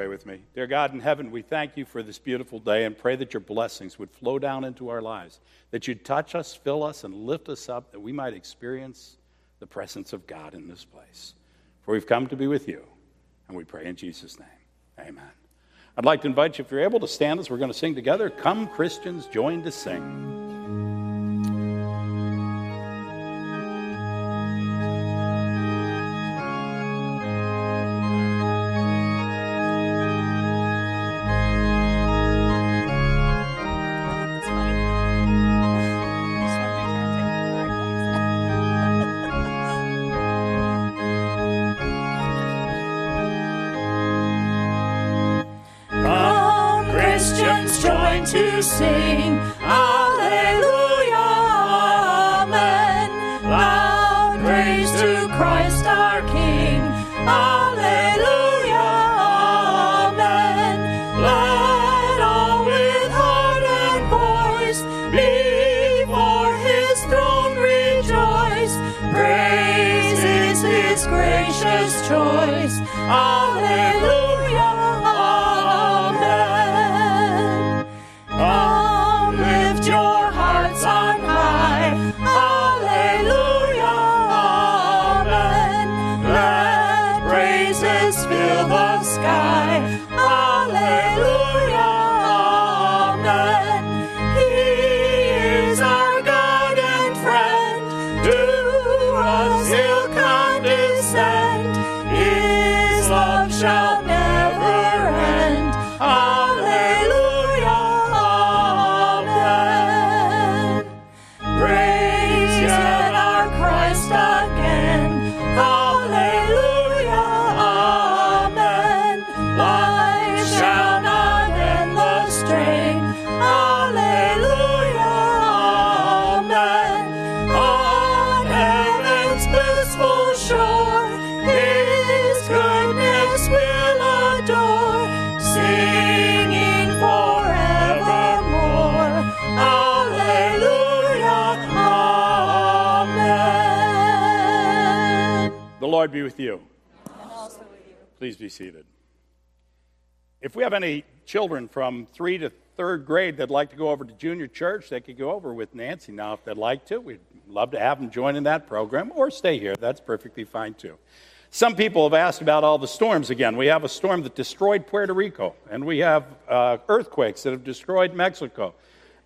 pray with me? Dear God in heaven, we thank you for this beautiful day and pray that your blessings would flow down into our lives, that you'd touch us, fill us, and lift us up, that we might experience the presence of God in this place. For we've come to be with you, and we pray in Jesus' name. Amen. I'd like to invite you, if you're able to stand as we're going to sing together, come Christians, join to sing. Lord be with you. And also with you. Please be seated. If we have any children from three to third grade that'd like to go over to junior church, they could go over with Nancy now if they'd like to. We'd love to have them join in that program or stay here. That's perfectly fine too. Some people have asked about all the storms again. We have a storm that destroyed Puerto Rico, and we have uh, earthquakes that have destroyed Mexico.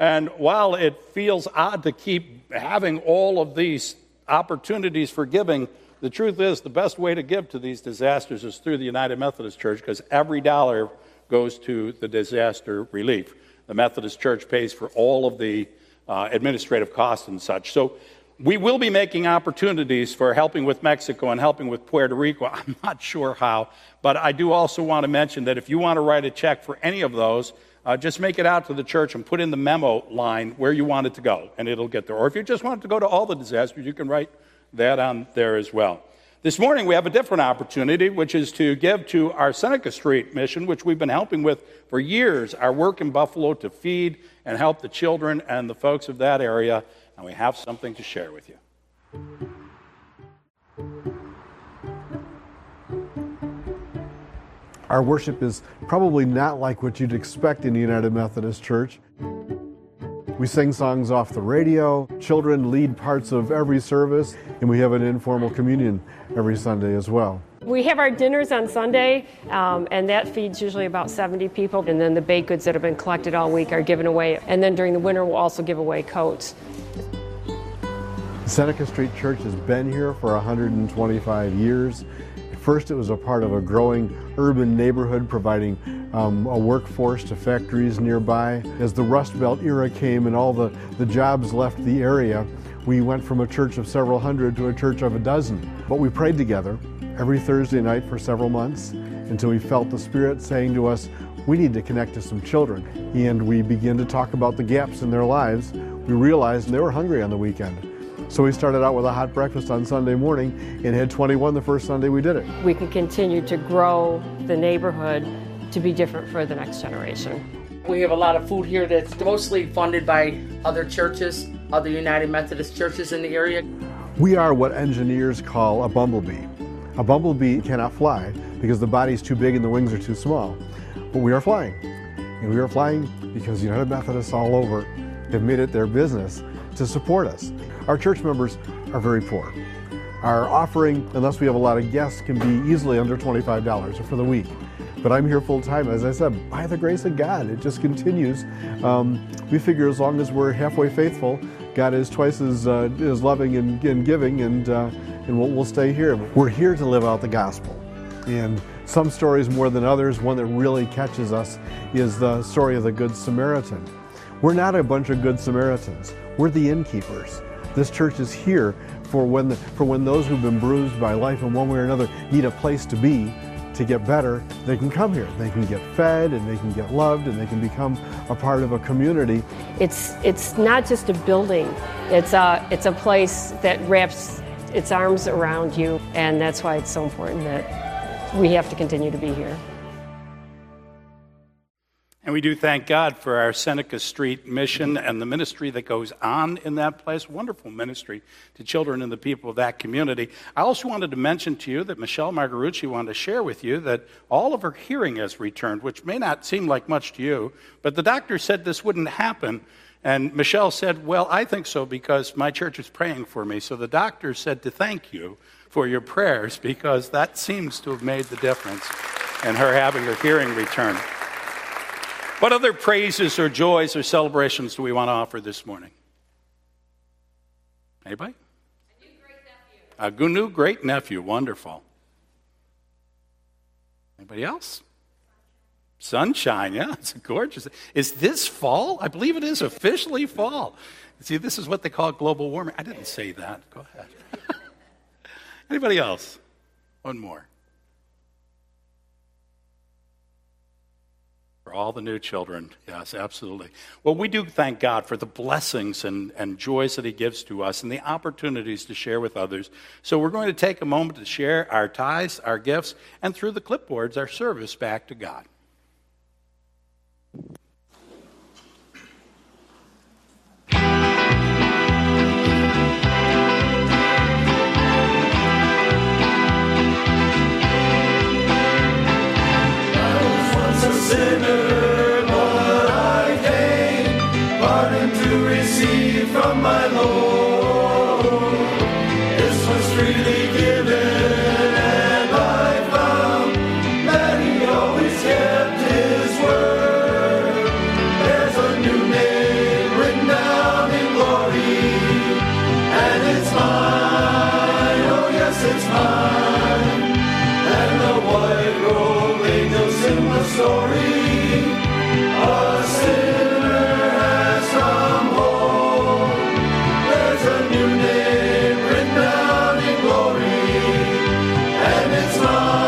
And while it feels odd to keep having all of these opportunities for giving, the truth is the best way to give to these disasters is through the United Methodist Church because every dollar goes to the disaster relief. The Methodist Church pays for all of the uh, administrative costs and such. So we will be making opportunities for helping with Mexico and helping with Puerto Rico. I'm not sure how, but I do also want to mention that if you want to write a check for any of those, uh, just make it out to the church and put in the memo line where you want it to go, and it'll get there. Or if you just want it to go to all the disasters, you can write that on there as well. This morning, we have a different opportunity, which is to give to our Seneca Street mission, which we've been helping with for years, our work in Buffalo to feed and help the children and the folks of that area. And we have something to share with you. Our worship is probably not like what you'd expect in the United Methodist Church. We sing songs off the radio, children lead parts of every service, and we have an informal communion every Sunday as well. We have our dinners on Sunday, um, and that feeds usually about 70 people. And then the baked goods that have been collected all week are given away. And then during the winter, we'll also give away coats. Seneca Street Church has been here for 125 years. First, it was a part of a growing urban neighborhood providing um, a workforce to factories nearby. As the Rust Belt era came and all the, the jobs left the area, we went from a church of several hundred to a church of a dozen. But we prayed together every Thursday night for several months, until we felt the Spirit saying to us, we need to connect to some children. And we began to talk about the gaps in their lives. We realized they were hungry on the weekend. So we started out with a hot breakfast on Sunday morning and had 21 the first Sunday we did it. We can continue to grow the neighborhood to be different for the next generation. We have a lot of food here that's mostly funded by other churches, other United Methodist churches in the area. We are what engineers call a bumblebee. A bumblebee cannot fly because the body's too big and the wings are too small. But we are flying. And we are flying because United Methodists all over have made it their business to support us. Our church members are very poor. Our offering, unless we have a lot of guests, can be easily under $25 for the week. But I'm here full time, as I said, by the grace of God. It just continues. Um, we figure as long as we're halfway faithful, God is twice as, uh, as loving and, and giving, and, uh, and we'll, we'll stay here. We're here to live out the gospel. And some stories more than others, one that really catches us is the story of the Good Samaritan. We're not a bunch of Good Samaritans, we're the innkeepers. This church is here for when, the, for when those who've been bruised by life in one way or another need a place to be to get better, they can come here. They can get fed and they can get loved and they can become a part of a community. It's, it's not just a building, it's a, it's a place that wraps its arms around you, and that's why it's so important that we have to continue to be here. And we do thank God for our Seneca Street mission and the ministry that goes on in that place. Wonderful ministry to children and the people of that community. I also wanted to mention to you that Michelle Margarucci wanted to share with you that all of her hearing has returned, which may not seem like much to you, but the doctor said this wouldn't happen. And Michelle said, Well, I think so because my church is praying for me. So the doctor said to thank you for your prayers because that seems to have made the difference in her having her hearing returned. What other praises or joys or celebrations do we want to offer this morning? Anybody? A new great nephew. A new great nephew. Wonderful. Anybody else? Sunshine, yeah, it's gorgeous. Is this fall? I believe it is officially fall. See, this is what they call global warming. I didn't say that. Go ahead. Anybody else? One more. all the new children. Yes, absolutely. Well, we do thank God for the blessings and, and joys that He gives to us and the opportunities to share with others. So we're going to take a moment to share our tithes, our gifts, and through the clipboards, our service back to God. Christmas.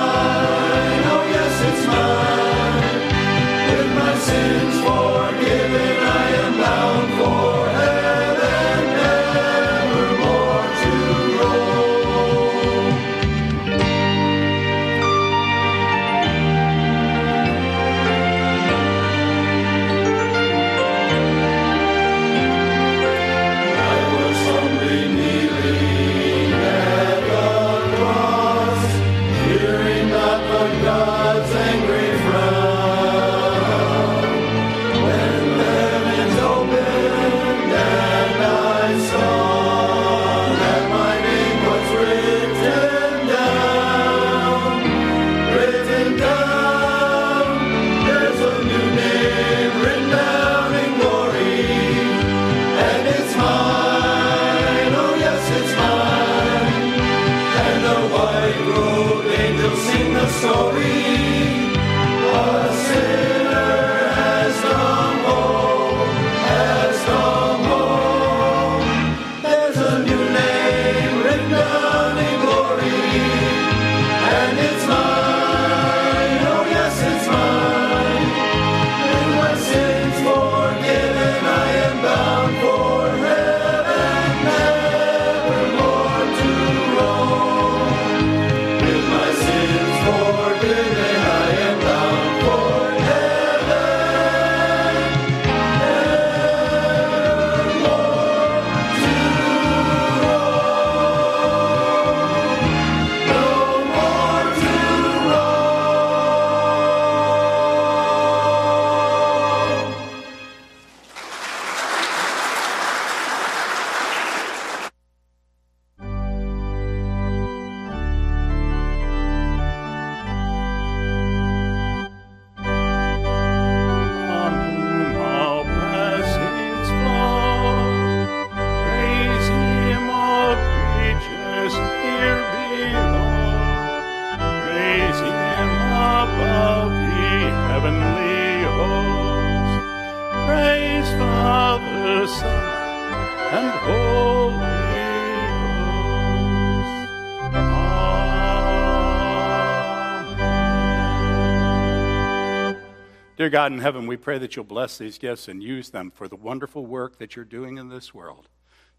Dear God in heaven, we pray that you'll bless these gifts and use them for the wonderful work that you're doing in this world.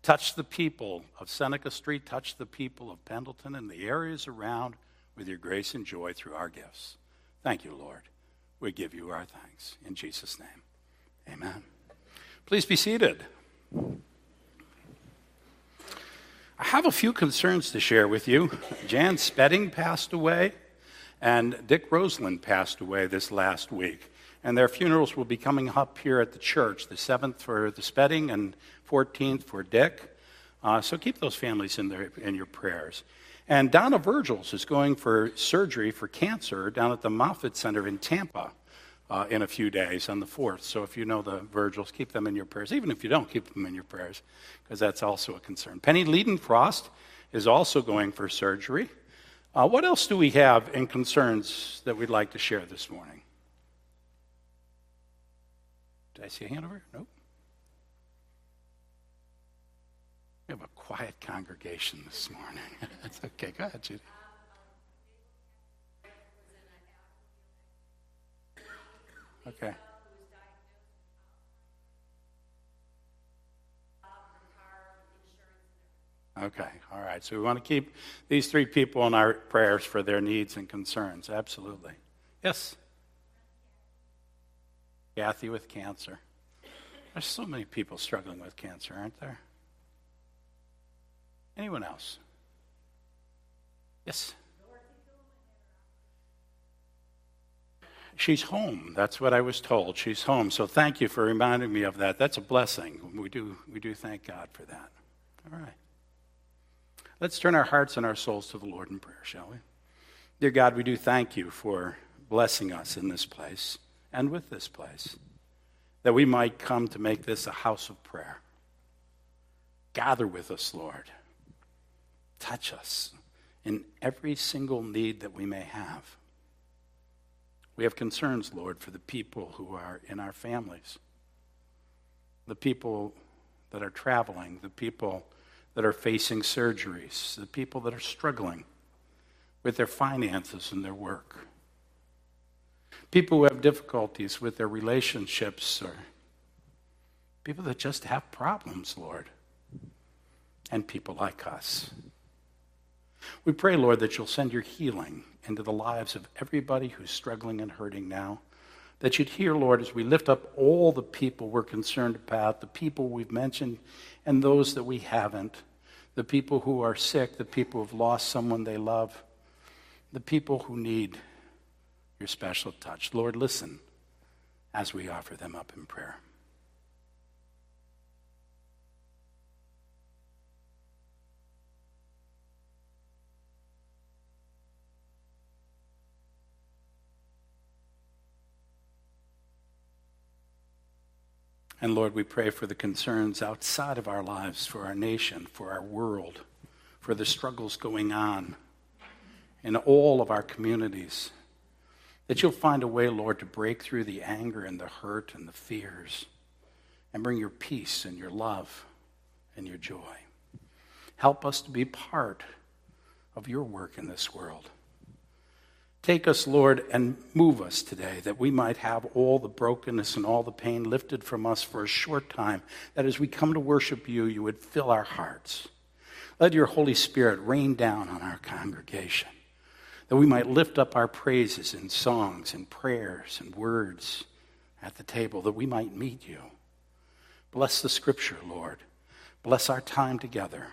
Touch the people of Seneca Street, touch the people of Pendleton and the areas around with your grace and joy through our gifts. Thank you, Lord. We give you our thanks. In Jesus' name, amen. Please be seated. I have a few concerns to share with you. Jan Spedding passed away, and Dick Roseland passed away this last week. And their funerals will be coming up here at the church, the 7th for the Spedding and 14th for Dick. Uh, so keep those families in, their, in your prayers. And Donna Virgils is going for surgery for cancer down at the Moffitt Center in Tampa uh, in a few days on the 4th. So if you know the Virgils, keep them in your prayers. Even if you don't, keep them in your prayers because that's also a concern. Penny Liedenfrost is also going for surgery. Uh, what else do we have in concerns that we'd like to share this morning? Did I see a hand over? Nope. We have a quiet congregation this morning. That's okay. Go ahead, Judy. Okay. Okay, all right. So we want to keep these three people in our prayers for their needs and concerns. Absolutely. Yes? Kathy with cancer. There's so many people struggling with cancer, aren't there? Anyone else? Yes? She's home. That's what I was told. She's home. So thank you for reminding me of that. That's a blessing. We do, we do thank God for that. All right. Let's turn our hearts and our souls to the Lord in prayer, shall we? Dear God, we do thank you for blessing us in this place and with this place, that we might come to make this a house of prayer. Gather with us, Lord. Touch us in every single need that we may have. We have concerns, Lord, for the people who are in our families, the people that are traveling, the people that are facing surgeries, the people that are struggling with their finances and their work, people who have difficulties with their relationships, or people that just have problems, Lord, and people like us. We pray, Lord, that you'll send your healing into the lives of everybody who's struggling and hurting now. That you'd hear, Lord, as we lift up all the people we're concerned about, the people we've mentioned and those that we haven't, the people who are sick, the people who've lost someone they love, the people who need your special touch. Lord, listen as we offer them up in prayer. And Lord, we pray for the concerns outside of our lives, for our nation, for our world, for the struggles going on in all of our communities. That you'll find a way, Lord, to break through the anger and the hurt and the fears and bring your peace and your love and your joy. Help us to be part of your work in this world. Take us, Lord, and move us today that we might have all the brokenness and all the pain lifted from us for a short time, that as we come to worship you, you would fill our hearts. Let your Holy Spirit rain down on our congregation, that we might lift up our praises in songs and prayers and words at the table, that we might meet you. Bless the scripture, Lord. Bless our time together,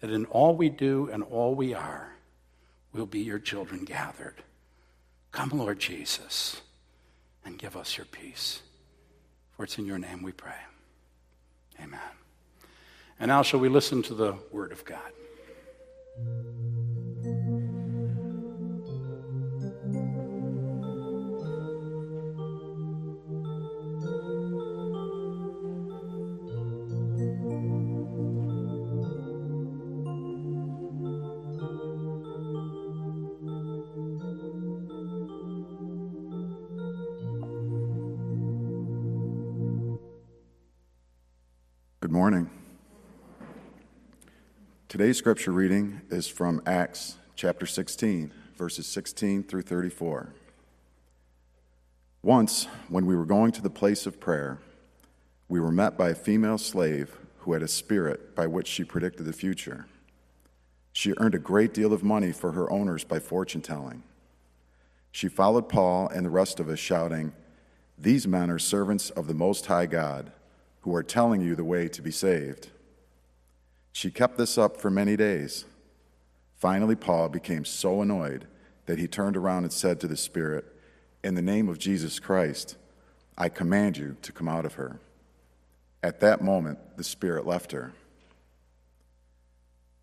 that in all we do and all we are, we'll be your children gathered. Come, Lord Jesus, and give us your peace. For it's in your name we pray. Amen. And now, shall we listen to the word of God? Morning. Today's scripture reading is from Acts chapter 16, verses 16 through 34. Once, when we were going to the place of prayer, we were met by a female slave who had a spirit by which she predicted the future. She earned a great deal of money for her owners by fortune telling. She followed Paul and the rest of us, shouting, These men are servants of the Most High God, who are telling you the way to be saved. She kept this up for many days. Finally, Paul became so annoyed that he turned around and said to the Spirit, In the name of Jesus Christ, I command you to come out of her. At that moment, the Spirit left her.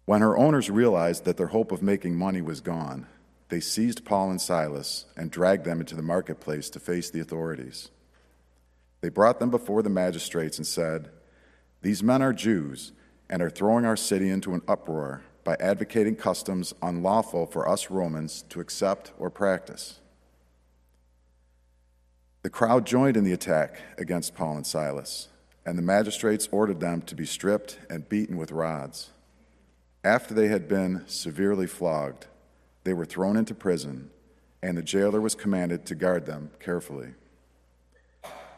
When her owners realized that their hope of making money was gone, they seized Paul and Silas and dragged them into the marketplace to face the authorities. They brought them before the magistrates and said, These men are Jews and are throwing our city into an uproar by advocating customs unlawful for us Romans to accept or practice. The crowd joined in the attack against Paul and Silas, and the magistrates ordered them to be stripped and beaten with rods. After they had been severely flogged, they were thrown into prison, and the jailer was commanded to guard them carefully.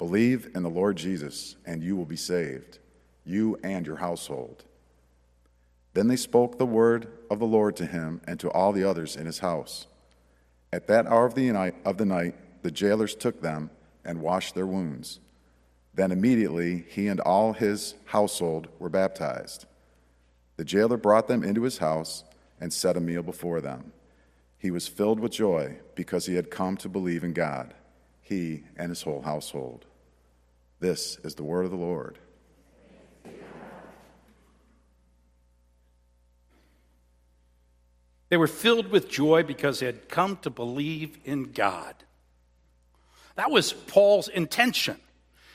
Believe in the Lord Jesus, and you will be saved, you and your household. Then they spoke the word of the Lord to him and to all the others in his house. At that hour of the night, of the, night the jailers took them and washed their wounds. Then immediately he and all his household were baptized. The jailer brought them into his house and set a meal before them. He was filled with joy because he had come to believe in God, he and his whole household. This is the word of the Lord. They were filled with joy because they had come to believe in God. That was Paul's intention.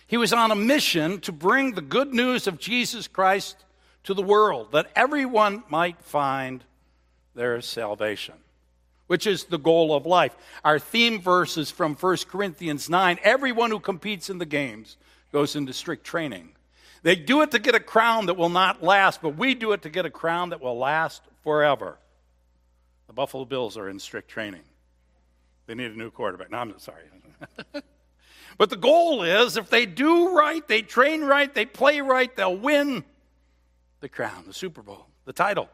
He was on a mission to bring the good news of Jesus Christ to the world, that everyone might find their salvation which is the goal of life. Our theme verse is from 1 Corinthians 9. Everyone who competes in the games goes into strict training. They do it to get a crown that will not last, but we do it to get a crown that will last forever. The Buffalo Bills are in strict training. They need a new quarterback. No, I'm sorry. but the goal is if they do right, they train right, they play right, they'll win the crown, the Super Bowl, the title.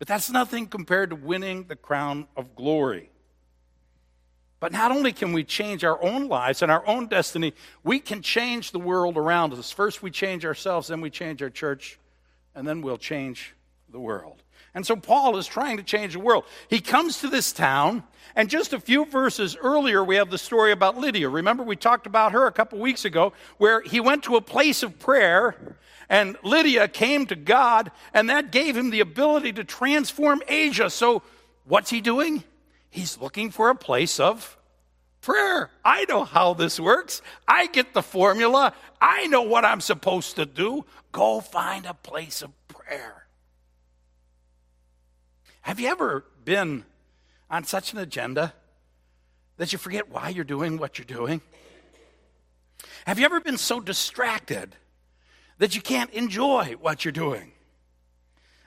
But that's nothing compared to winning the crown of glory. But not only can we change our own lives and our own destiny, we can change the world around us. First, we change ourselves, then, we change our church, and then we'll change the world. And so, Paul is trying to change the world. He comes to this town, and just a few verses earlier, we have the story about Lydia. Remember, we talked about her a couple weeks ago, where he went to a place of prayer and Lydia came to God, and that gave him the ability to transform Asia. So, what's he doing? He's looking for a place of prayer. I know how this works. I get the formula. I know what I'm supposed to do. Go find a place of prayer. Have you ever been on such an agenda that you forget why you're doing what you're doing? Have you ever been so distracted that you can't enjoy what you're doing.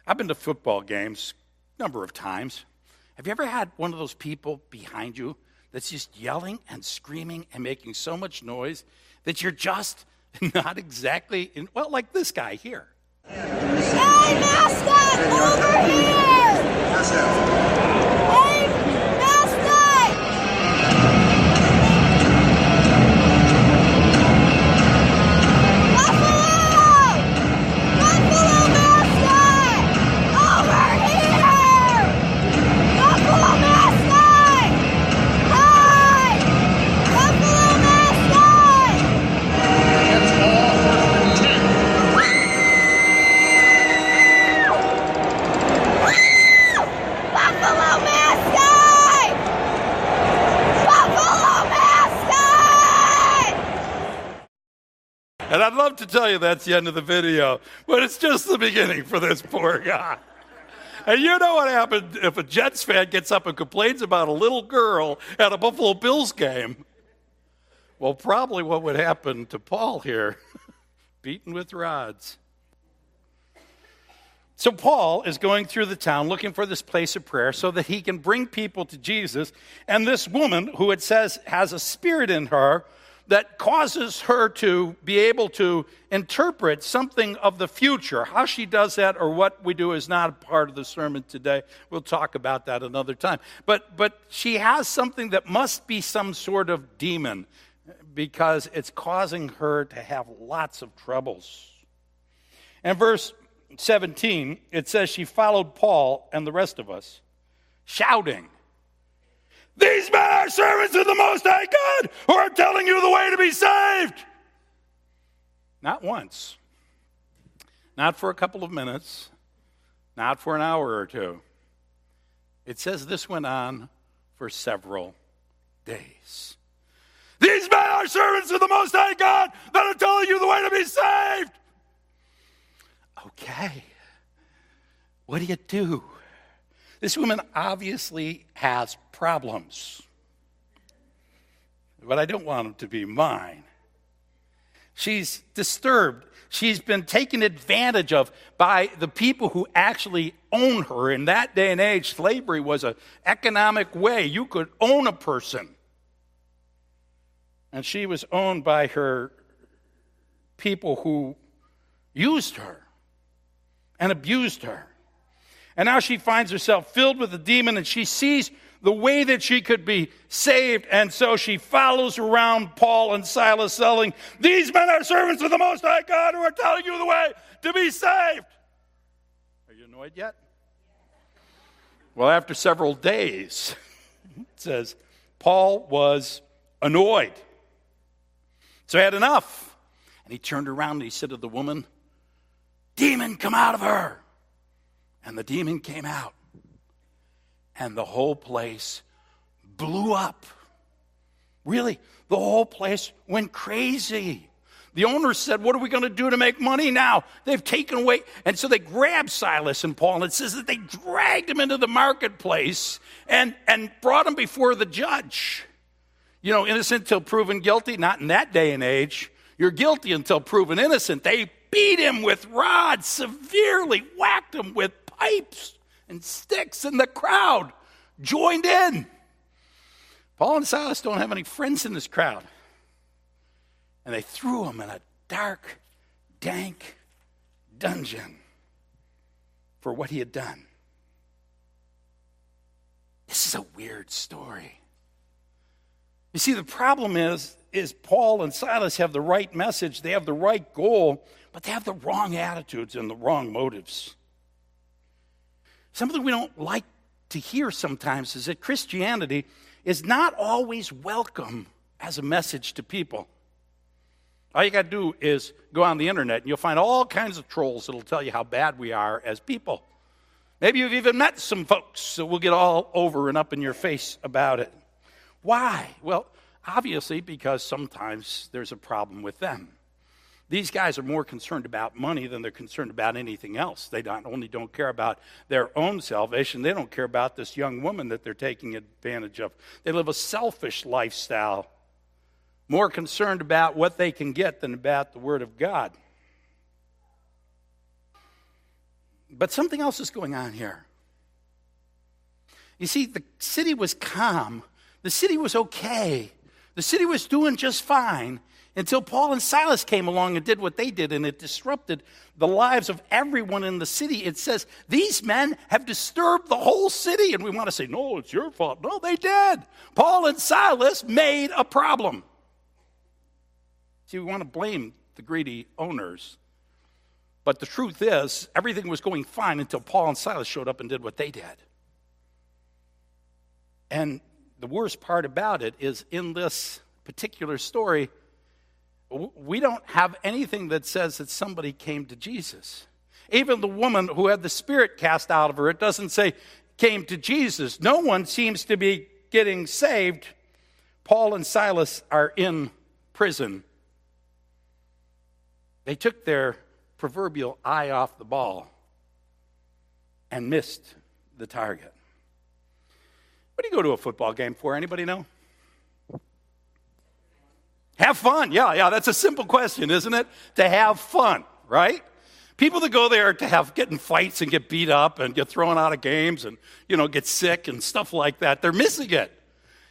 I've been to football games a number of times. Have you ever had one of those people behind you that's just yelling and screaming and making so much noise that you're just not exactly in, well, like this guy here. Hey, mascot, over here! Love to tell you that's the end of the video, but it's just the beginning for this poor guy. And you know what happened if a Jets fan gets up and complains about a little girl at a Buffalo Bills game? Well, probably what would happen to Paul here beaten with rods. So, Paul is going through the town looking for this place of prayer so that he can bring people to Jesus. And this woman, who it says has a spirit in her that causes her to be able to interpret something of the future. How she does that or what we do is not a part of the sermon today. We'll talk about that another time. But, but she has something that must be some sort of demon because it's causing her to have lots of troubles. And verse 17, it says she followed Paul and the rest of us, shouting, these men are servants of the Most High God who are telling you the way to be saved. Not once, not for a couple of minutes, not for an hour or two. It says this went on for several days. These men are servants of the Most High God that are telling you the way to be saved. Okay, what do you do? This woman obviously has problems, but I don't want them to be mine. She's disturbed. She's been taken advantage of by the people who actually own her. In that day and age, slavery was an economic way. You could own a person. And she was owned by her people who used her and abused her. And now she finds herself filled with a demon and she sees the way that she could be saved. And so she follows around Paul and Silas, selling, These men are servants of the Most High God who are telling you the way to be saved. Are you annoyed yet? Well, after several days, it says, Paul was annoyed. So he had enough. And he turned around and he said to the woman, Demon, come out of her. And the demon came out, and the whole place blew up. Really, the whole place went crazy. The owners said, What are we going to do to make money now? They've taken away. And so they grabbed Silas and Paul, and it says that they dragged him into the marketplace and, and brought him before the judge. You know, innocent till proven guilty, not in that day and age. You're guilty until proven innocent. They beat him with rods, severely whacked him with pipes and sticks, and the crowd joined in. Paul and Silas don't have any friends in this crowd. And they threw him in a dark, dank dungeon for what he had done. This is a weird story. You see, the problem is, is Paul and Silas have the right message, they have the right goal, but they have the wrong attitudes and the wrong motives. Something we don't like to hear sometimes is that Christianity is not always welcome as a message to people. All you got to do is go on the internet and you'll find all kinds of trolls that'll tell you how bad we are as people. Maybe you've even met some folks that will get all over and up in your face about it. Why? Well, obviously, because sometimes there's a problem with them. These guys are more concerned about money than they're concerned about anything else. They not only don't care about their own salvation, they don't care about this young woman that they're taking advantage of. They live a selfish lifestyle, more concerned about what they can get than about the Word of God. But something else is going on here. You see, the city was calm, the city was okay, the city was doing just fine until Paul and Silas came along and did what they did, and it disrupted the lives of everyone in the city. It says, These men have disturbed the whole city. And we want to say, No, it's your fault. No, they did. Paul and Silas made a problem. See, we want to blame the greedy owners. But the truth is, everything was going fine until Paul and Silas showed up and did what they did. And the worst part about it is in this particular story, we don't have anything that says that somebody came to Jesus. Even the woman who had the spirit cast out of her, it doesn't say came to Jesus. No one seems to be getting saved. Paul and Silas are in prison. They took their proverbial eye off the ball and missed the target. What do you go to a football game for? Anybody know? Have fun. Yeah, yeah, that's a simple question, isn't it? To have fun, right? People that go there to have get in fights and get beat up and get thrown out of games and you know get sick and stuff like that, they're missing it.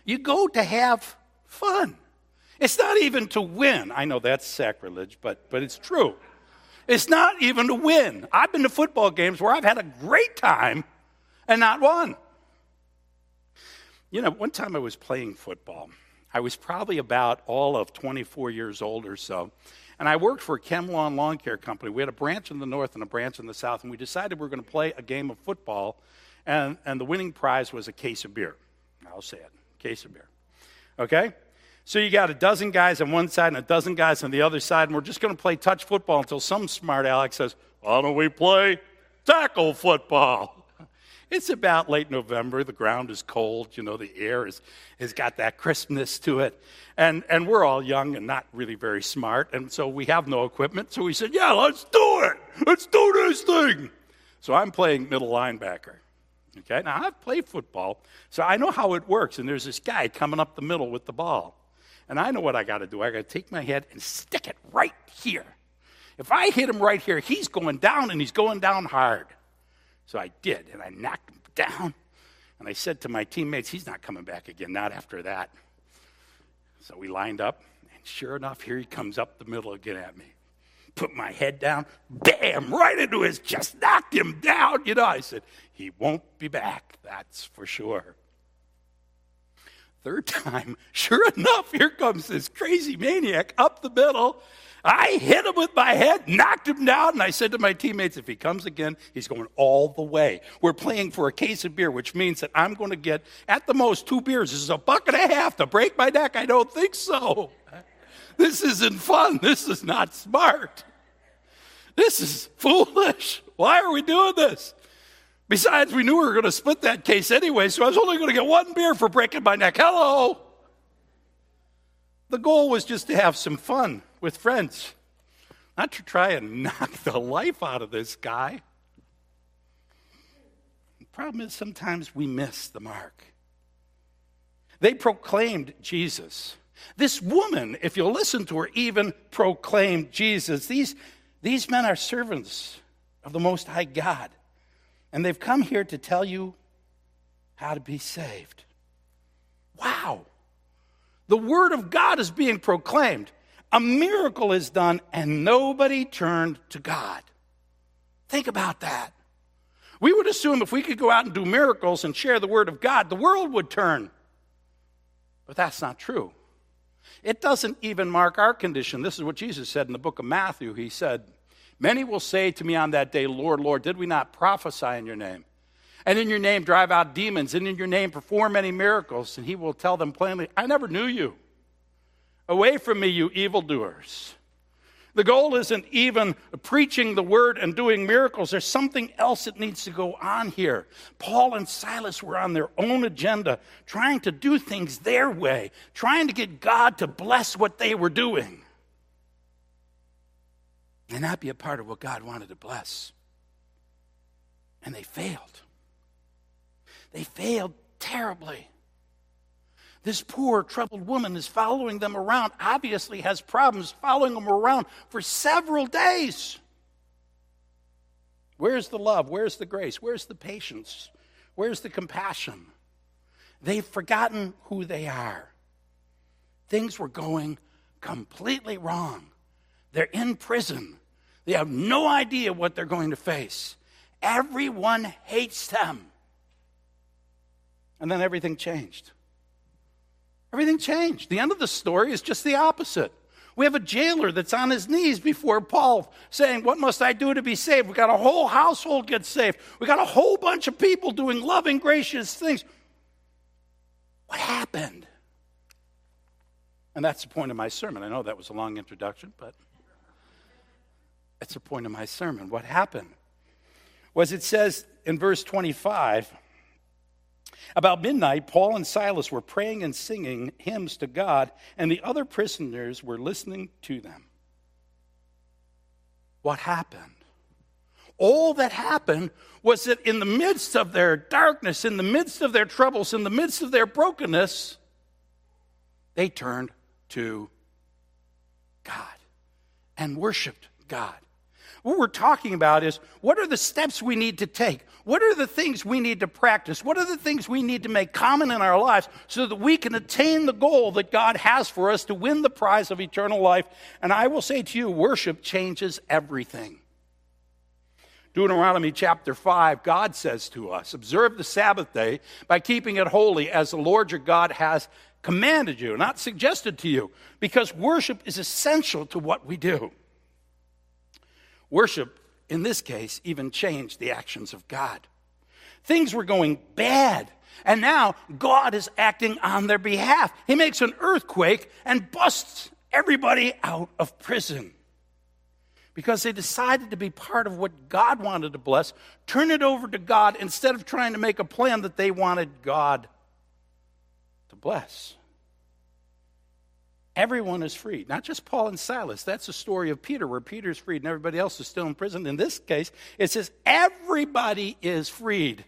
You go to have fun. It's not even to win. I know that's sacrilege, but but it's true. It's not even to win. I've been to football games where I've had a great time and not won. You know, one time I was playing football. I was probably about all of 24 years old or so. And I worked for ChemLawn Lawn Care Company. We had a branch in the north and a branch in the south, and we decided we were going to play a game of football, and, and the winning prize was a case of beer. I'll say it case of beer. Okay? So you got a dozen guys on one side and a dozen guys on the other side, and we're just going to play touch football until some smart Alex says, Why don't we play tackle football? It's about late November. The ground is cold. You know, the air is, has got that crispness to it. And, and we're all young and not really very smart. And so we have no equipment. So we said, yeah, let's do it. Let's do this thing. So I'm playing middle linebacker. Okay, now I've played football, so I know how it works. And there's this guy coming up the middle with the ball. And I know what I got to do. I got to take my head and stick it right here. If I hit him right here, he's going down and he's going down hard. So I did, and I knocked him down. And I said to my teammates, he's not coming back again, not after that. So we lined up, and sure enough, here he comes up the middle again at me. Put my head down, bam, right into his chest, knocked him down. You know, I said, he won't be back, that's for sure. Third time, sure enough, here comes this crazy maniac up the middle I hit him with my head, knocked him down, and I said to my teammates, if he comes again, he's going all the way. We're playing for a case of beer, which means that I'm going to get at the most two beers. This is a buck and a half to break my neck. I don't think so. This isn't fun. This is not smart. This is foolish. Why are we doing this? Besides, we knew we were going to split that case anyway, so I was only going to get one beer for breaking my neck. Hello. The goal was just to have some fun with friends, not to try and knock the life out of this guy. The problem is sometimes we miss the mark. They proclaimed Jesus. This woman, if you listen to her, even proclaimed Jesus. These, these men are servants of the Most High God, and they've come here to tell you how to be saved. Wow. The Word of God is being proclaimed a miracle is done and nobody turned to God. Think about that. We would assume if we could go out and do miracles and share the word of God, the world would turn. But that's not true. It doesn't even mark our condition. This is what Jesus said in the book of Matthew. He said, Many will say to me on that day, Lord, Lord, did we not prophesy in your name? And in your name drive out demons, and in your name perform many miracles. And he will tell them plainly, I never knew you. Away from me, you evildoers. The goal isn't even preaching the word and doing miracles. There's something else that needs to go on here. Paul and Silas were on their own agenda, trying to do things their way, trying to get God to bless what they were doing and not be a part of what God wanted to bless. And they failed. They failed terribly. This poor, troubled woman is following them around, obviously has problems following them around for several days. Where's the love? Where's the grace? Where's the patience? Where's the compassion? They've forgotten who they are. Things were going completely wrong. They're in prison. They have no idea what they're going to face. Everyone hates them. And then everything changed. Everything changed. The end of the story is just the opposite. We have a jailer that's on his knees before Paul saying, What must I do to be saved? We got a whole household get saved. We got a whole bunch of people doing loving, gracious things. What happened? And that's the point of my sermon. I know that was a long introduction, but that's the point of my sermon. What happened? Was it says in verse 25, about midnight, Paul and Silas were praying and singing hymns to God, and the other prisoners were listening to them. what happened. All that happened was that in the midst of their darkness, in the midst of their troubles, in the midst of their brokenness, they turned to God and worshiped God. What we're talking about is what are the steps we need to take? What are the things we need to practice? What are the things we need to make common in our lives so that we can attain the goal that God has for us to win the prize of eternal life? And I will say to you, worship changes everything. Deuteronomy chapter 5, God says to us, Observe the Sabbath day by keeping it holy as the Lord your God has commanded you, not suggested to you, because worship is essential to what we do. Worship, in this case, even changed the actions of God. Things were going bad, and now God is acting on their behalf. He makes an earthquake and busts everybody out of prison because they decided to be part of what God wanted to bless, turn it over to God instead of trying to make a plan that they wanted God to bless. Everyone is freed, not just Paul and Silas. That's the story of Peter, where Peter's freed and everybody else is still in prison. In this case, it says everybody is freed.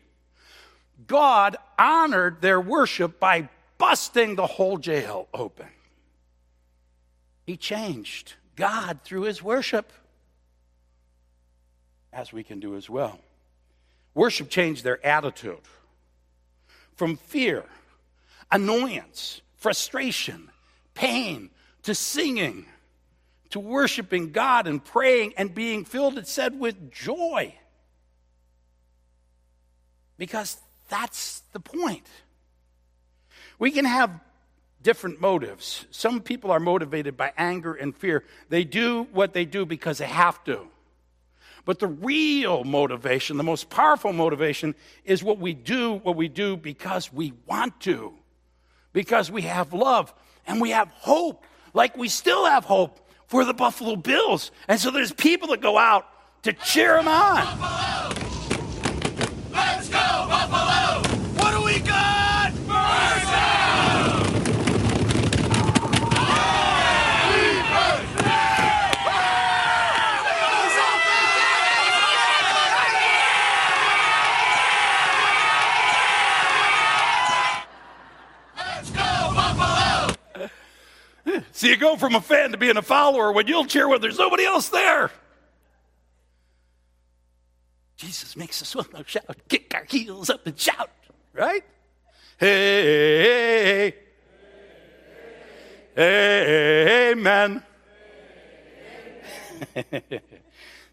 God honored their worship by busting the whole jail open. He changed God through his worship, as we can do as well. Worship changed their attitude from fear, annoyance, frustration, pain to singing to worshiping God and praying and being filled, it said, with joy. Because that's the point. We can have different motives. Some people are motivated by anger and fear. They do what they do because they have to. But the real motivation, the most powerful motivation, is what we do, what we do because we want to, because we have love and we have hope, like we still have hope for the Buffalo Bills. And so there's people that go out to cheer them on. Buffalo! Let's go, Buffalo! What do we got? First down! Let's go, Buffalo! So you go from a fan to being a follower when you'll cheer when there's nobody else there. Jesus makes us to shout, kick our heels up and shout, right? Hey, hey, amen.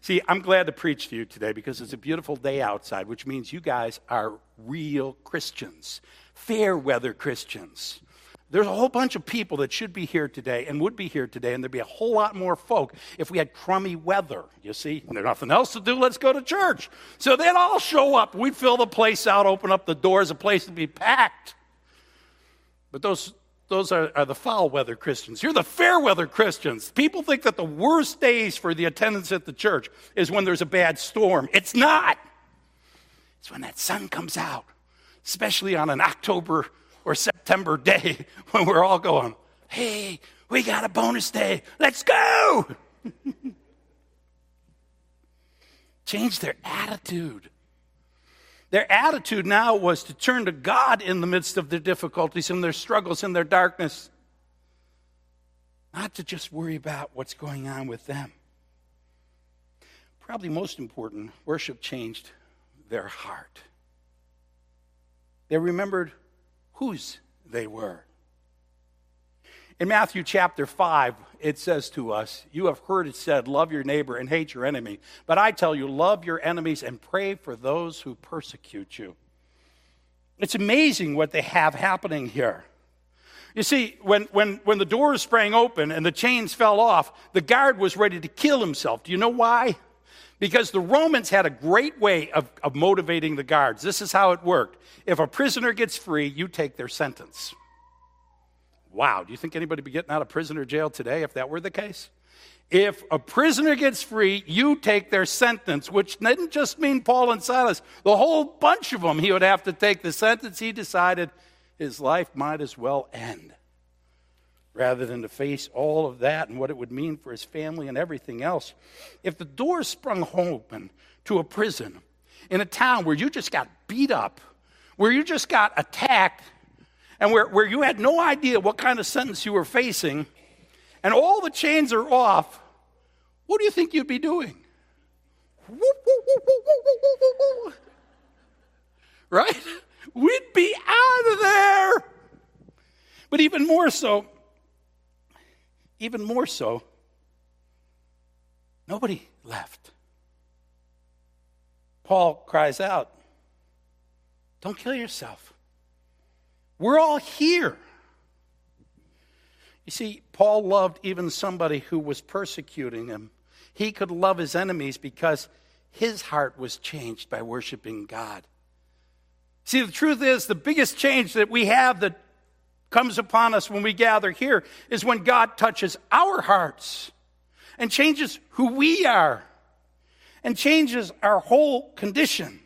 See, I'm glad to preach to you today because it's a beautiful day outside, which means you guys are real Christians, fair weather Christians. There's a whole bunch of people that should be here today and would be here today, and there'd be a whole lot more folk if we had crummy weather. You see, there's nothing else to do, let's go to church. So they'd all show up. We'd fill the place out, open up the doors, the place would be packed. But those, those are, are the foul weather Christians. You're the fair weather Christians. People think that the worst days for the attendance at the church is when there's a bad storm. It's not. It's when that sun comes out, especially on an October or September day when we're all going, hey, we got a bonus day. Let's go. Change their attitude. Their attitude now was to turn to God in the midst of their difficulties and their struggles and their darkness, not to just worry about what's going on with them. Probably most important, worship changed their heart. They remembered whose they were. In Matthew chapter 5, it says to us, You have heard it said, Love your neighbor and hate your enemy. But I tell you, love your enemies and pray for those who persecute you. It's amazing what they have happening here. You see, when, when, when the doors sprang open and the chains fell off, the guard was ready to kill himself. Do you know why? Because the Romans had a great way of, of motivating the guards. This is how it worked. If a prisoner gets free, you take their sentence. Wow, do you think anybody would be getting out of prison or jail today if that were the case? If a prisoner gets free, you take their sentence, which didn't just mean Paul and Silas. The whole bunch of them, he would have to take the sentence. He decided his life might as well end. Rather than to face all of that and what it would mean for his family and everything else. If the door sprung open to a prison in a town where you just got beat up, where you just got attacked, and where, where you had no idea what kind of sentence you were facing, and all the chains are off, what do you think you'd be doing? Right? We'd be out of there. But even more so, even more so, nobody left. Paul cries out, Don't kill yourself. We're all here. You see, Paul loved even somebody who was persecuting him. He could love his enemies because his heart was changed by worshiping God. See, the truth is, the biggest change that we have that comes upon us when we gather here is when God touches our hearts and changes who we are and changes our whole condition.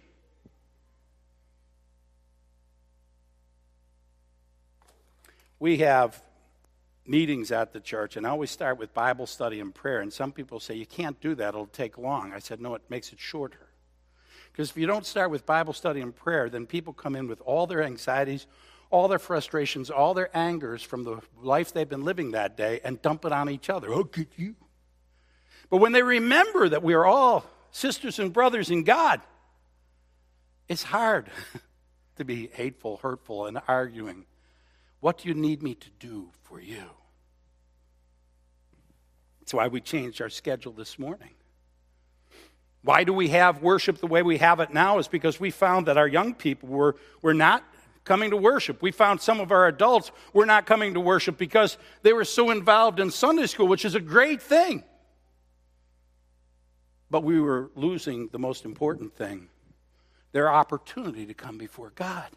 We have meetings at the church, and I always start with Bible study and prayer. And some people say, You can't do that, it'll take long. I said, No, it makes it shorter. Because if you don't start with Bible study and prayer, then people come in with all their anxieties, all their frustrations, all their angers from the life they've been living that day and dump it on each other. Oh, could you? But when they remember that we are all sisters and brothers in God, it's hard to be hateful, hurtful, and arguing. What do you need me to do for you? That's why we changed our schedule this morning. Why do we have worship the way we have it now? Is because we found that our young people were, were not coming to worship. We found some of our adults were not coming to worship because they were so involved in Sunday school, which is a great thing. But we were losing the most important thing their opportunity to come before God.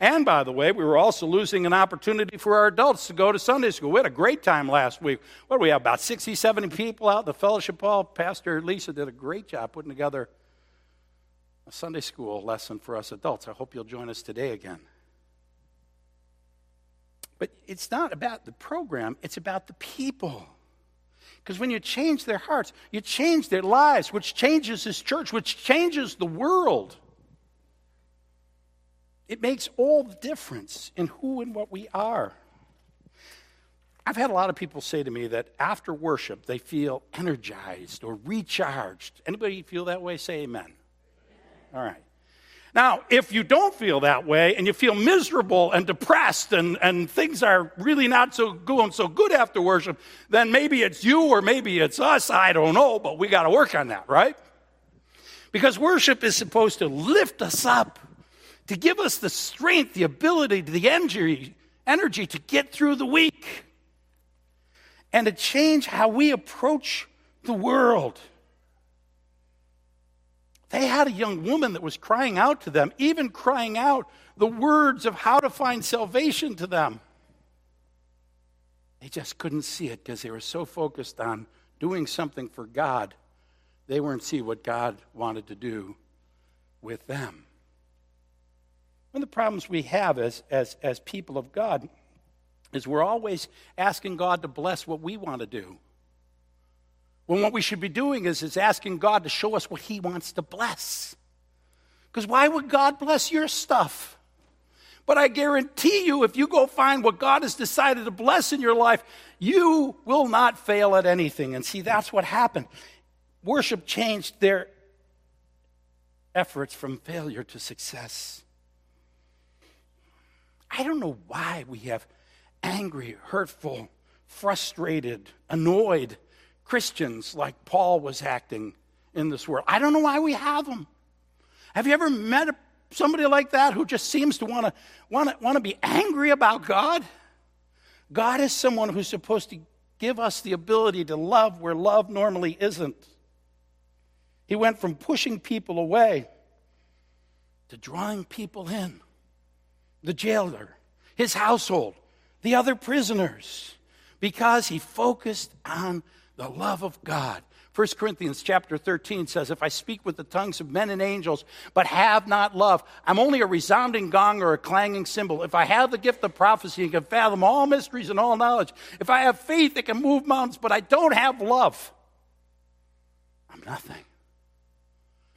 And by the way, we were also losing an opportunity for our adults to go to Sunday school. We had a great time last week. What do we have? About 60, 70 people out the fellowship hall. Pastor Lisa did a great job putting together a Sunday school lesson for us adults. I hope you'll join us today again. But it's not about the program, it's about the people. Because when you change their hearts, you change their lives, which changes this church, which changes the world. It makes all the difference in who and what we are. I've had a lot of people say to me that after worship they feel energized or recharged. Anybody feel that way? Say amen. All right. Now, if you don't feel that way and you feel miserable and depressed and, and things are really not so going so good after worship, then maybe it's you or maybe it's us. I don't know, but we got to work on that, right? Because worship is supposed to lift us up to give us the strength, the ability, the energy, energy to get through the week and to change how we approach the world. They had a young woman that was crying out to them, even crying out the words of how to find salvation to them. They just couldn't see it because they were so focused on doing something for God, they weren't see what God wanted to do with them. One of the problems we have as, as, as people of God is we're always asking God to bless what we want to do. When what we should be doing is, is asking God to show us what He wants to bless. Because why would God bless your stuff? But I guarantee you, if you go find what God has decided to bless in your life, you will not fail at anything. And see, that's what happened. Worship changed their efforts from failure to success. I don't know why we have angry, hurtful, frustrated, annoyed Christians like Paul was acting in this world. I don't know why we have them. Have you ever met somebody like that who just seems to want to want to want to be angry about God? God is someone who's supposed to give us the ability to love where love normally isn't. He went from pushing people away to drawing people in the jailer, his household, the other prisoners, because he focused on the love of God, 1 Corinthians chapter 13 says, If I speak with the tongues of men and angels, but have not love, I'm only a resounding gong or a clanging cymbal. If I have the gift of prophecy and can fathom all mysteries and all knowledge, if I have faith that can move mountains, but I don't have love, I'm nothing.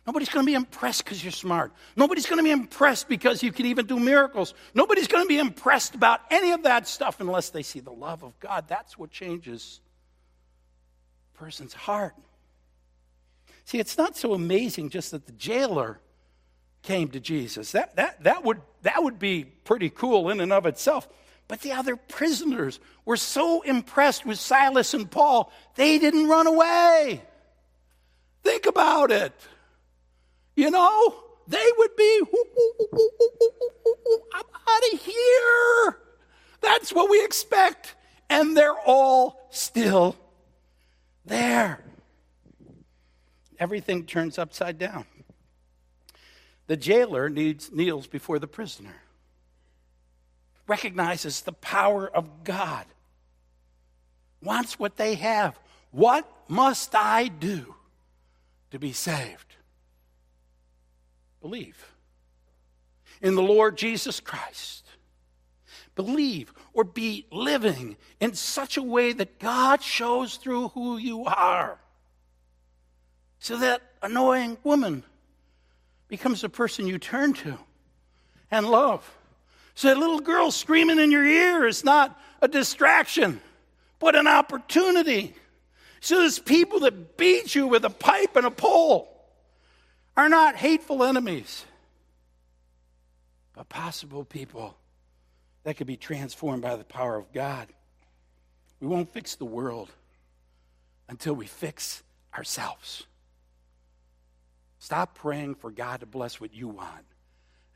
Nobody's going to be impressed because you're smart. Nobody's going to be impressed because you can even do miracles. Nobody's going to be impressed about any of that stuff unless they see the love of God. That's what changes person's heart. See, it's not so amazing just that the jailer came to Jesus. That, that, that, would, that would be pretty cool in and of itself. But the other prisoners were so impressed with Silas and Paul, they didn't run away. Think about it. You know, they would be, I'm out of here. That's what we expect. And they're all still there everything turns upside down. The jailer needs, kneels before the prisoner, recognizes the power of God, wants what they have. What must I do to be saved? Believe in the Lord Jesus Christ. Believe or be living in such a way that God shows through who you are. So that annoying woman becomes the person you turn to and love. So that little girl screaming in your ear is not a distraction, but an opportunity. So those people that beat you with a pipe and a pole are not hateful enemies, but possible people that could be transformed by the power of God. We won't fix the world until we fix ourselves. Stop praying for God to bless what you want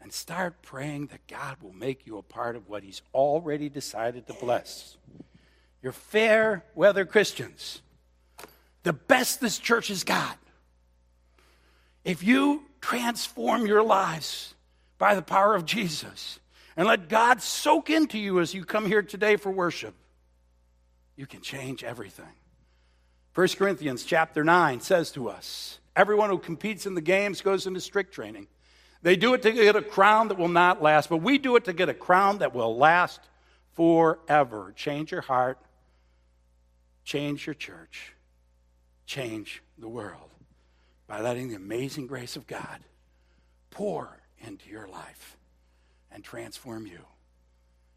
and start praying that God will make you a part of what He's already decided to bless. You're fair weather Christians, the best this church has got. If you transform your lives by the power of Jesus and let God soak into you as you come here today for worship, you can change everything. 1 Corinthians chapter 9 says to us, Everyone who competes in the games goes into strict training. They do it to get a crown that will not last, but we do it to get a crown that will last forever. Change your heart, change your church, change the world by letting the amazing grace of God pour into your life and transform you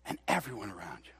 and everyone around you.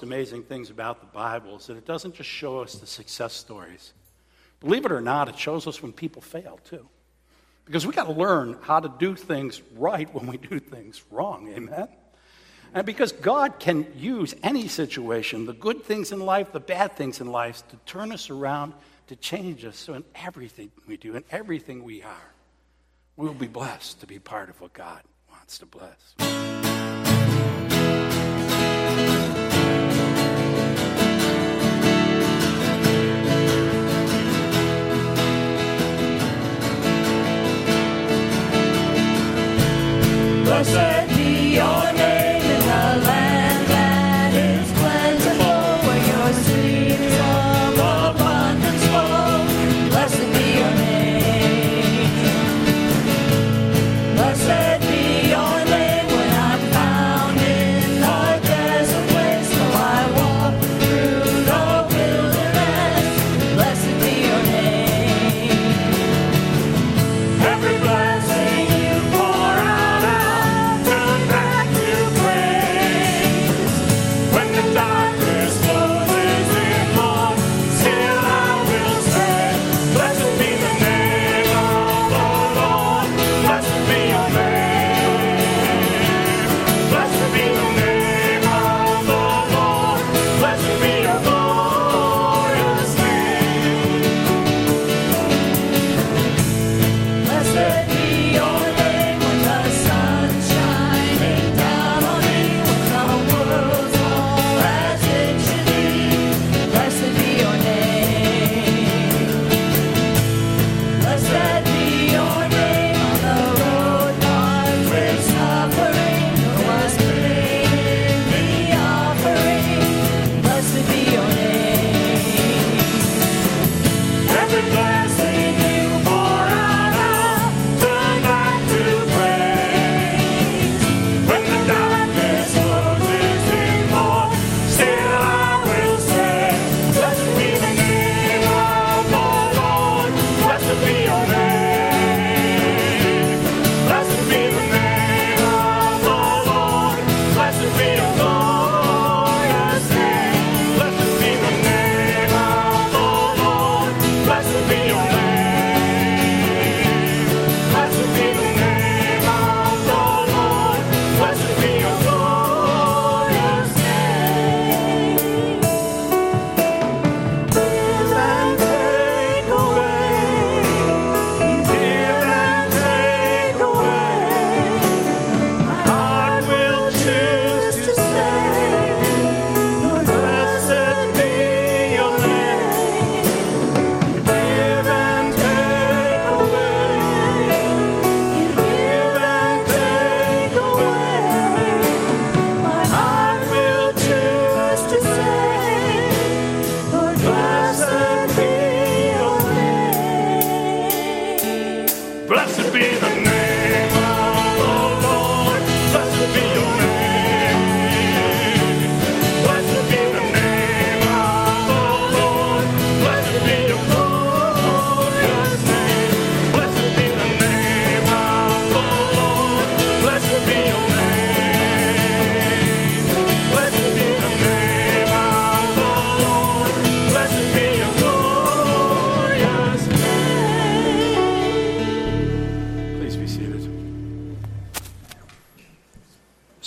Most amazing things about the Bible is that it doesn't just show us the success stories. Believe it or not, it shows us when people fail too. Because we got to learn how to do things right when we do things wrong. Amen? And because God can use any situation, the good things in life, the bad things in life, to turn us around, to change us. So in everything we do, in everything we are, we'll be blessed to be part of what God wants to bless. Blessed be your name.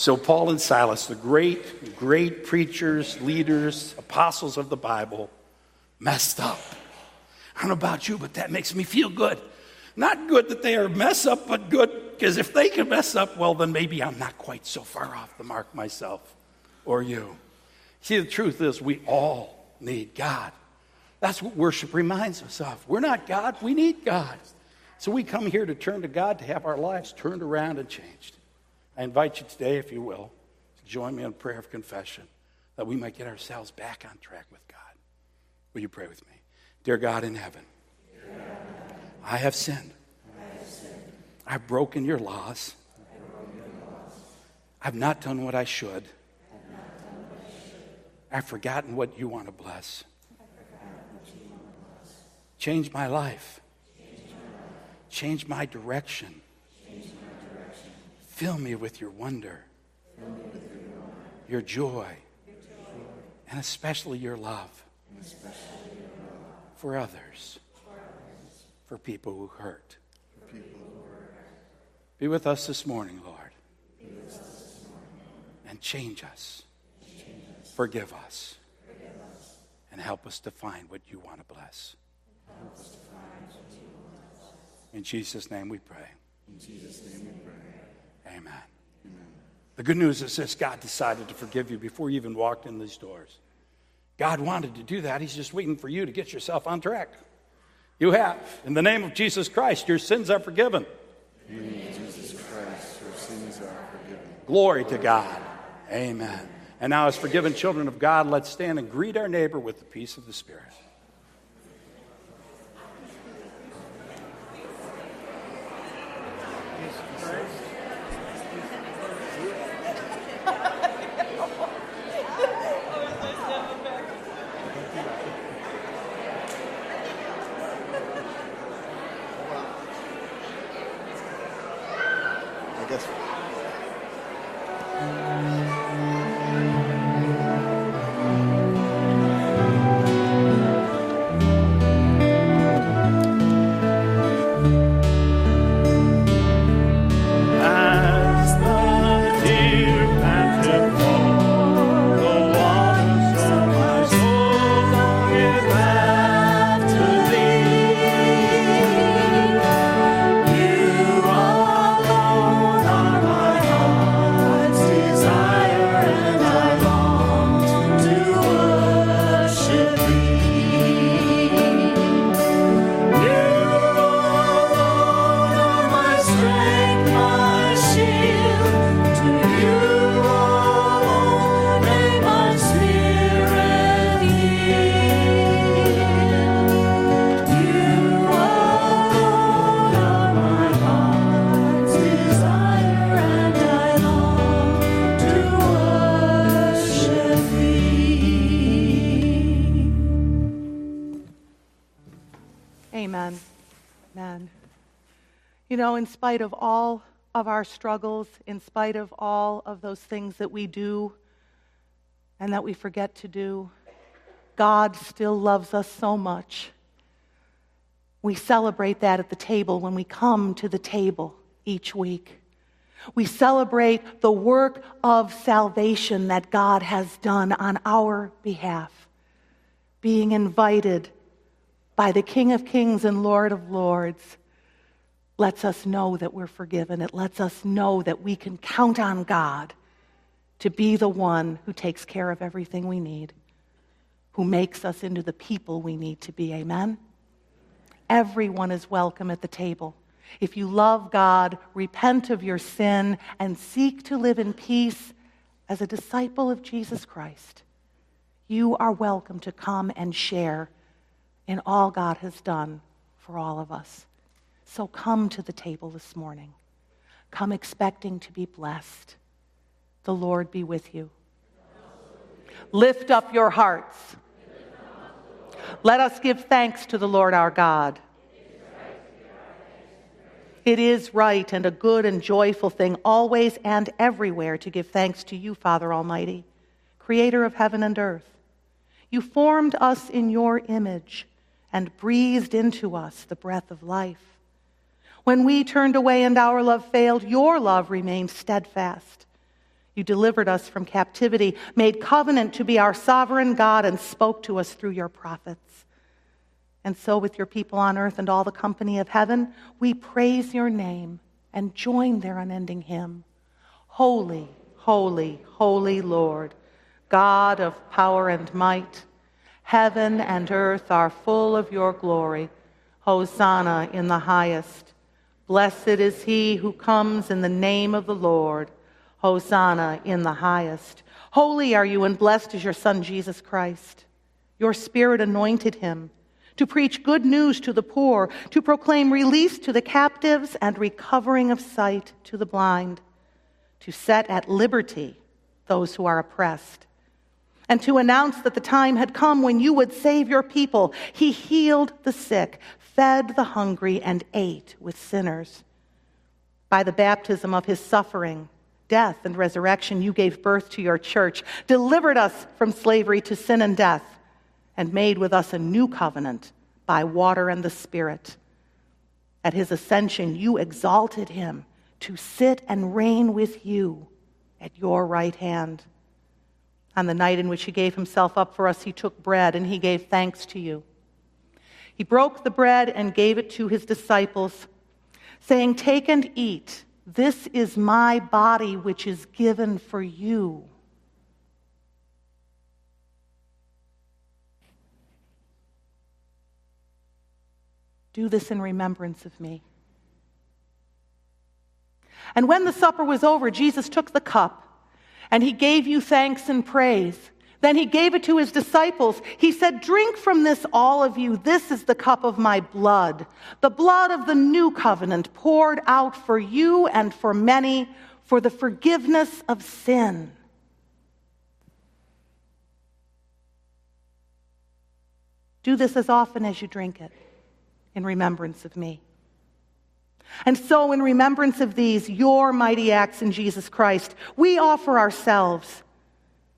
So, Paul and Silas, the great, great preachers, leaders, apostles of the Bible, messed up. I don't know about you, but that makes me feel good. Not good that they are mess up, but good because if they can mess up, well, then maybe I'm not quite so far off the mark myself. or you. See, the truth is, we all need God. That's what worship reminds us of. We're not God, we need God. So we come here to turn to God to have our lives turned around and changed. I invite you today, if you will, to join me in prayer of confession that we might get ourselves back on track with God. Will you pray with me? Dear God in heaven, I have sinned. I've broken your laws. I've not done what I should. I've forgotten what you want to bless. Change my life. Change my direction. Fill me with your wonder, your joy, and especially your love for others, for people who hurt. Be with us this morning, Lord. And change us. Forgive us. And help us to find what you want to bless. In Jesus' name we pray. In Jesus' name we pray. Amen. The good news is this God decided to forgive you before you even walked in these doors. God wanted to do that. He's just waiting for you to get yourself on track. You have. In the name of Jesus Christ, your sins are forgiven. Jesus Christ, your sins are forgiven. Glory to God. Amen. And now, as forgiven children of God, let's stand and greet our neighbor with the peace of the Spirit. As know, in spite of all of our struggles, in spite of all of those things that we do and that we forget to do, God still loves us so much. We celebrate that at the table when we come to the table each week. We celebrate the work of salvation that God has done on our behalf, being invited by the King of Kings and Lord of Lords lets us know that we're forgiven. It lets us know that we can count on God to be the one who takes care of everything we need, who makes us into the people we need to be. Amen? Everyone is welcome at the table. If you love God, repent of your sin, and seek to live in peace as a disciple of Jesus Christ, you are welcome to come and share in all God has done for all of us. So come to the table this morning. Come expecting to be blessed. The Lord be with you. Lift up your hearts. Let us give thanks to the Lord our God. It is right and a good and joyful thing always and everywhere to give thanks to you, Father Almighty, creator of heaven and earth. You formed us in your image and breathed into us the breath of life. When we turned away and our love failed, your love remained steadfast. You delivered us from captivity, made covenant to be our sovereign God, and spoke to us through your prophets. And so, with your people on earth and all the company of heaven, we praise your name and join their unending hymn Holy, holy, holy Lord, God of power and might. Heaven and earth are full of your glory. Hosanna in the highest. Blessed is he who comes in the name of the Lord. Hosanna in the highest. Holy are you, and blessed is your Son, Jesus Christ. Your Spirit anointed him to preach good news to the poor, to proclaim release to the captives and recovering of sight to the blind, to set at liberty those who are oppressed, and to announce that the time had come when you would save your people. He healed the sick, fed the hungry, and ate with sinners. By the baptism of his suffering, death, and resurrection, you gave birth to your church, delivered us from slavery to sin and death and made with us a new covenant by water and the Spirit. At his ascension, you exalted him to sit and reign with you at your right hand. On the night in which he gave himself up for us, he took bread and he gave thanks to you. He broke the bread and gave it to his disciples, saying, Take and eat. This is my body, which is given for you. Do this in remembrance of me. And when the supper was over, Jesus took the cup and he gave you thanks and praise. Then he gave it to his disciples. He said, Drink from this, all of you. This is the cup of my blood, the blood of the new covenant poured out for you and for many for the forgiveness of sin. Do this as often as you drink it in remembrance of me. And so, in remembrance of these, your mighty acts in Jesus Christ, we offer ourselves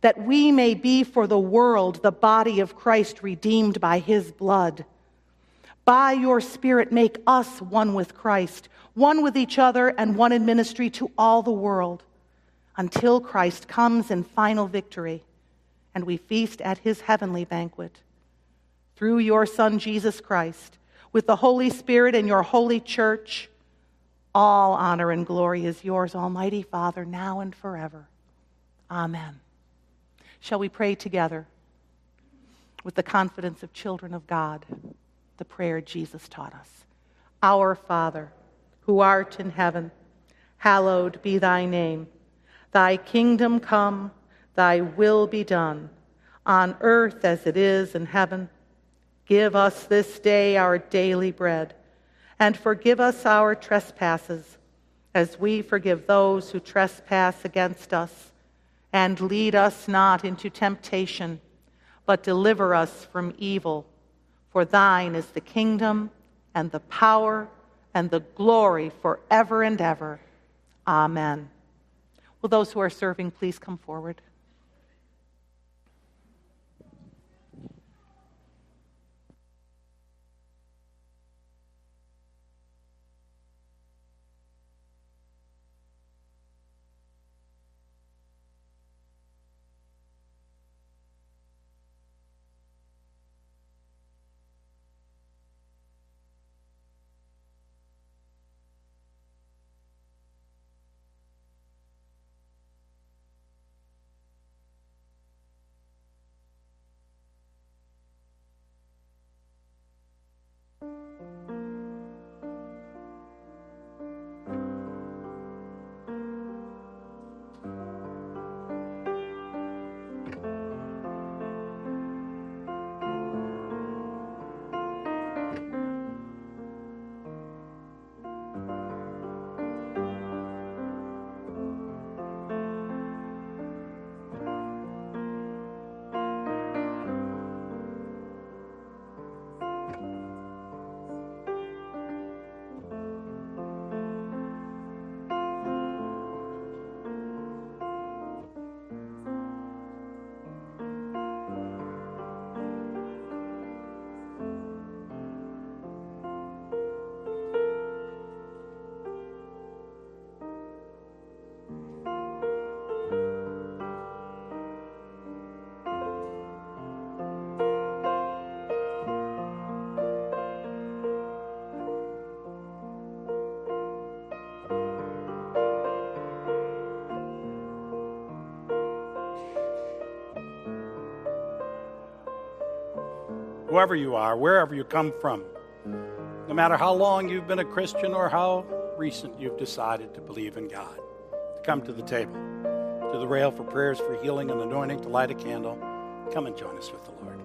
that we may be for the world the body of Christ redeemed by his blood. By your Spirit, make us one with Christ, one with each other, and one in ministry to all the world, until Christ comes in final victory and we feast at his heavenly banquet. Through your Son, Jesus Christ, with the Holy Spirit and your holy church. All honor and glory is yours, Almighty Father, now and forever. Amen. Shall we pray together with the confidence of children of God, the prayer Jesus taught us? Our Father, who art in heaven, hallowed be thy name. Thy kingdom come, thy will be done, on earth as it is in heaven. Give us this day our daily bread, and forgive us our trespasses, as we forgive those who trespass against us. And lead us not into temptation, but deliver us from evil. For thine is the kingdom, and the power, and the glory forever and ever. Amen. Will those who are serving please come forward? Whoever you are, wherever you come from, no matter how long you've been a Christian or how recent you've decided to believe in God, to come to the table, to the rail for prayers for healing and anointing, to light a candle. Come and join us with the Lord.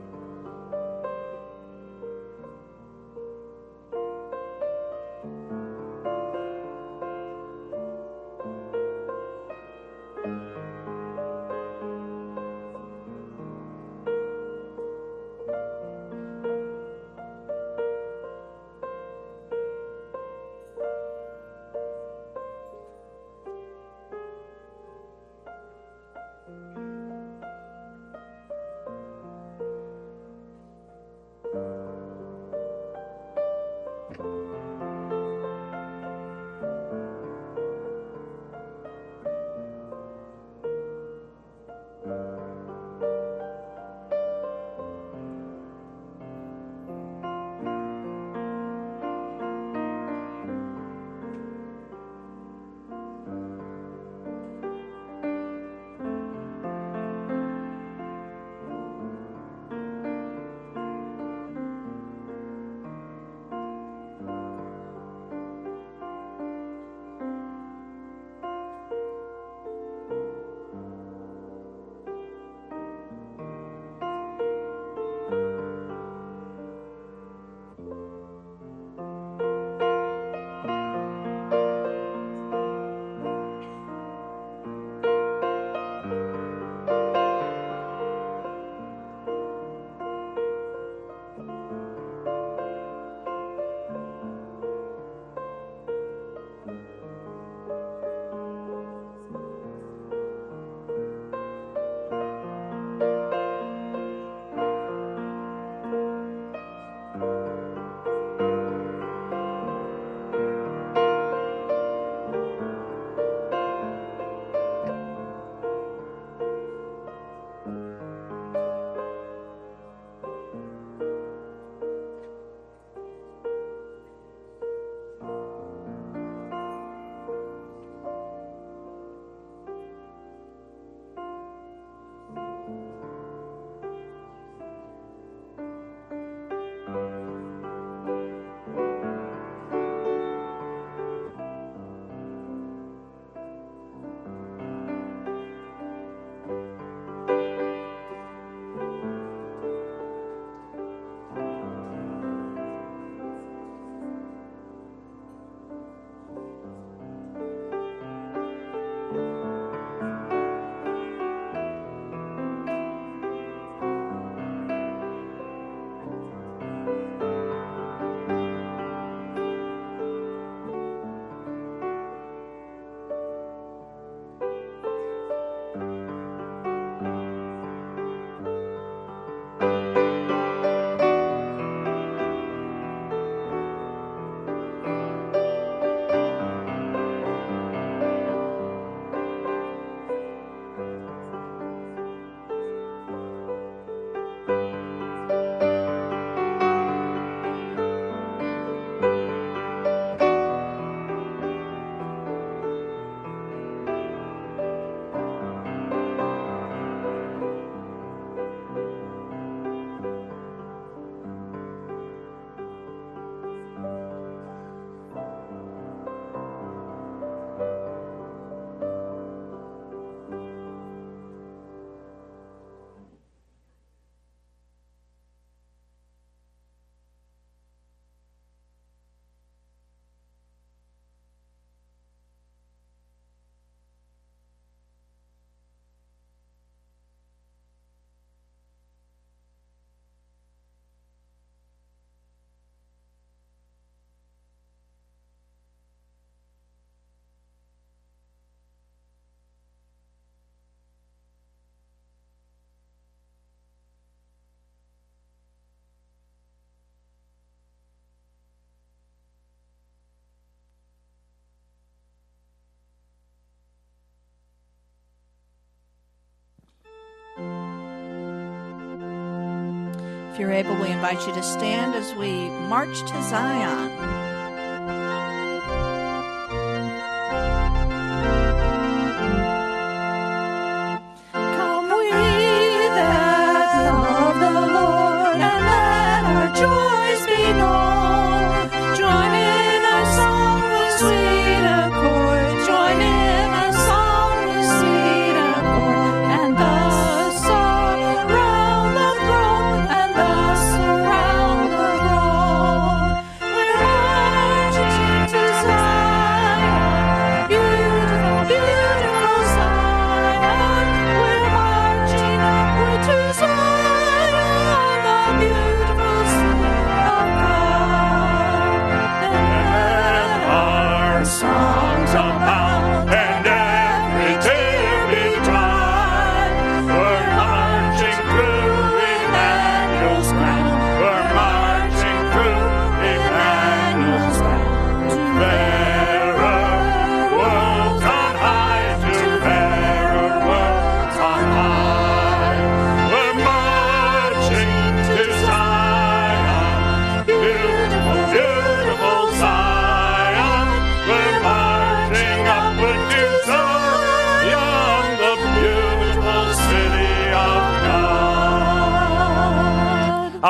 If you're able, we invite you to stand as we march to Zion.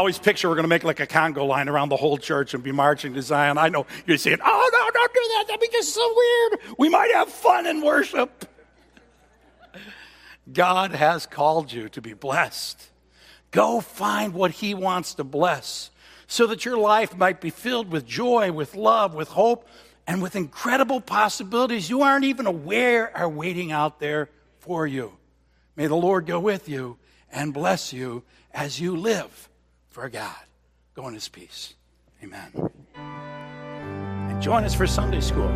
Always picture we're going to make like a Congo line around the whole church and be marching to Zion. I know you're saying, oh, no, don't do that. That'd be just so weird. We might have fun in worship. God has called you to be blessed. Go find what He wants to bless so that your life might be filled with joy, with love, with hope, and with incredible possibilities you aren't even aware are waiting out there for you. May the Lord go with you and bless you as you live for God. Go in His peace. Amen. And join us for Sunday school.